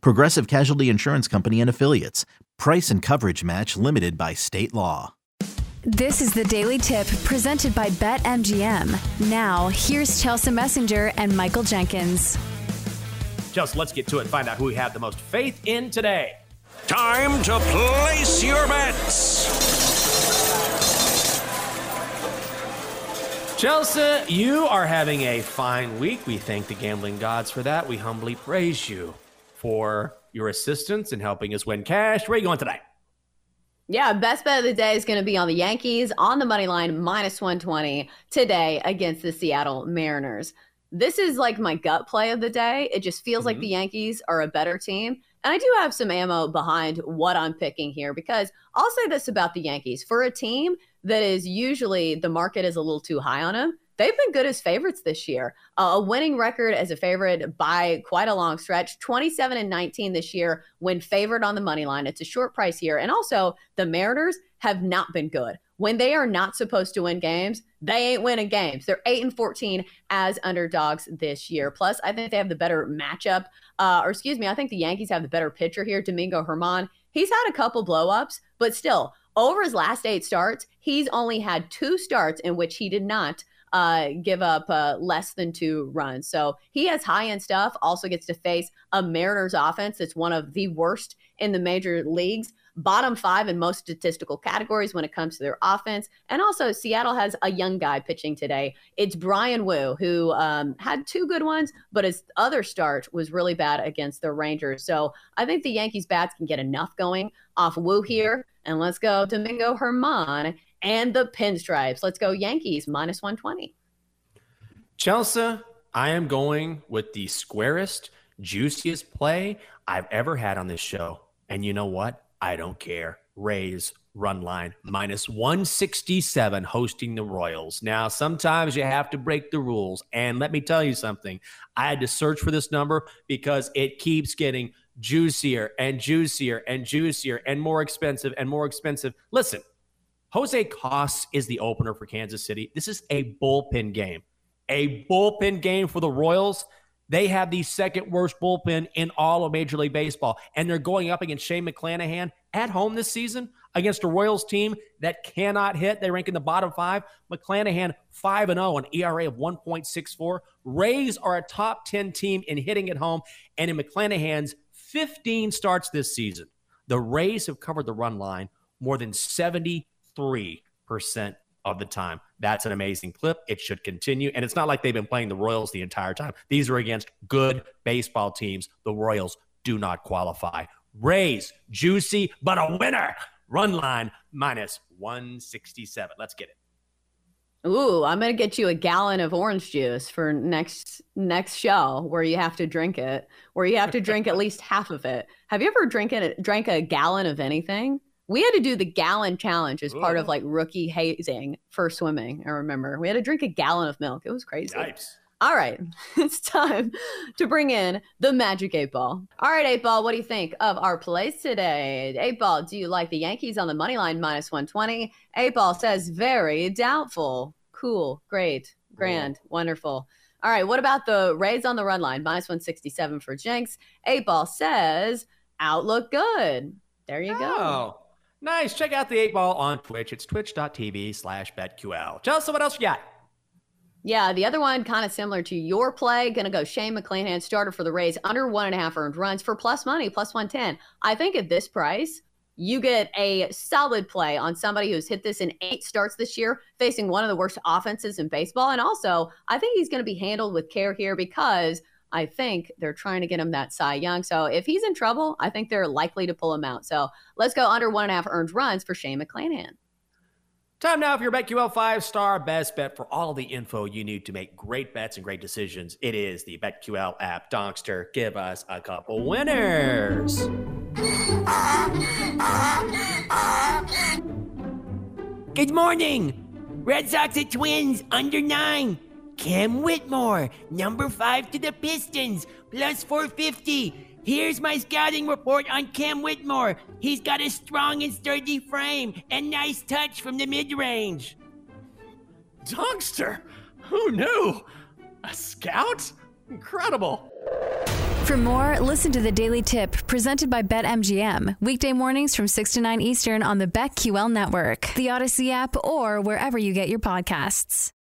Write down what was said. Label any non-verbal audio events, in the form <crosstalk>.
Progressive Casualty Insurance Company and Affiliates. Price and coverage match limited by state law. This is the Daily Tip presented by BetMGM. Now, here's Chelsea Messenger and Michael Jenkins. Chelsea, let's get to it and find out who we have the most faith in today. Time to place your bets. Chelsea, you are having a fine week. We thank the gambling gods for that. We humbly praise you for your assistance in helping us win cash. Where are you going today? Yeah, best bet of the day is going to be on the Yankees on the money line minus 120 today against the Seattle Mariners. This is like my gut play of the day. It just feels mm-hmm. like the Yankees are a better team. And I do have some ammo behind what I'm picking here because I'll say this about the Yankees. For a team that is usually the market is a little too high on them, they've been good as favorites this year. Uh, a winning record as a favorite by quite a long stretch 27 and 19 this year when favored on the money line. It's a short price here. And also, the Mariners have not been good. When they are not supposed to win games, they ain't winning games. They're 8 and 14 as underdogs this year. Plus, I think they have the better matchup. Uh, or excuse me, I think the Yankees have the better pitcher here, Domingo Germán. He's had a couple blowups, but still, over his last eight starts, he's only had two starts in which he did not uh, give up uh, less than two runs. So he has high end stuff, also gets to face a Mariners offense that's one of the worst in the major leagues bottom five in most statistical categories when it comes to their offense. And also, Seattle has a young guy pitching today. It's Bryan Woo, who um, had two good ones, but his other start was really bad against the Rangers. So I think the Yankees bats can get enough going off Woo here. And let's go Domingo Germán and the pinstripes. Let's go Yankees minus 120. Chelsea, I am going with the squarest, juiciest play I've ever had on this show. And you know what? I don't care. Rays run line minus 167 hosting the Royals. Now, sometimes you have to break the rules. And let me tell you something I had to search for this number because it keeps getting juicier and juicier and juicier and more expensive and more expensive. Listen, Jose Cuas is the opener for Kansas City. This is a bullpen game. A bullpen game for the Royals. They have the second worst bullpen in all of Major League Baseball, and they're going up against Shane McClanahan at home this season against a Royals team that cannot hit. They rank in the bottom five. McClanahan 5 0, an ERA of 1.64. Rays are a top 10 team in hitting at home, and in McClanahan's 15 starts this season, the Rays have covered the run line more than 73% of the time. That's an amazing clip. It should continue. And it's not like they've been playing the Royals the entire time. These are against good baseball teams. The Royals do not qualify. Rays, juicy, but a winner. Run line minus 167. Let's get it. Ooh, I'm gonna get you a gallon of orange juice for next next show where you have to drink it, where you have to drink at least half of it. Have you ever drank it drank a gallon of anything? We had to do the gallon challenge as Ooh. part of like rookie hazing for swimming. I remember we had to drink a gallon of milk. It was crazy. Nice. All right, <laughs> it's time to bring in the Magic 8 Ball. All right, 8 Ball, what do you think of our plays today? 8 Ball, do you like the Yankees on the money line minus 120? 8 Ball says very doubtful. Cool, great, grand, wonderful. All right, what about the Rays on the run line minus 167 for Jenks? 8 Ball says outlook good. There you oh. go. Nice. Check out the 8 Ball on Twitch. It's twitch.tv slash BetQL. Chelsea, what else you got? Yeah, the other one kind of similar to your play. Going to go Shane McClanahan, starter for the Rays, under one and a half earned runs for plus money, plus 110. I think at this price, you get a solid play on somebody who's hit this in eight starts this year, facing one of the worst offenses in baseball. And also, I think he's going to be handled with care here because I think they're trying to get him that Cy Young. So if he's in trouble, I think they're likely to pull him out. So let's go under one and a half earned runs for Shane McClanahan. Time now for your BetQL five star best bet for all the info you need to make great bets and great decisions. It is the BetQL app. Donkster, give us a couple winners. Good morning. Red Sox at Twins under nine. Cam Whitmore, number five to the Pistons, plus 450. Here's my scouting report on Cam Whitmore. He's got a strong and sturdy frame and nice touch from the mid range. Dogster? Who knew? A scout? Incredible. For more, listen to the Daily Tip presented by BetMGM. Weekday mornings from 6 to 9 Eastern on the BetQL network, the Audacy app, or wherever you get your podcasts.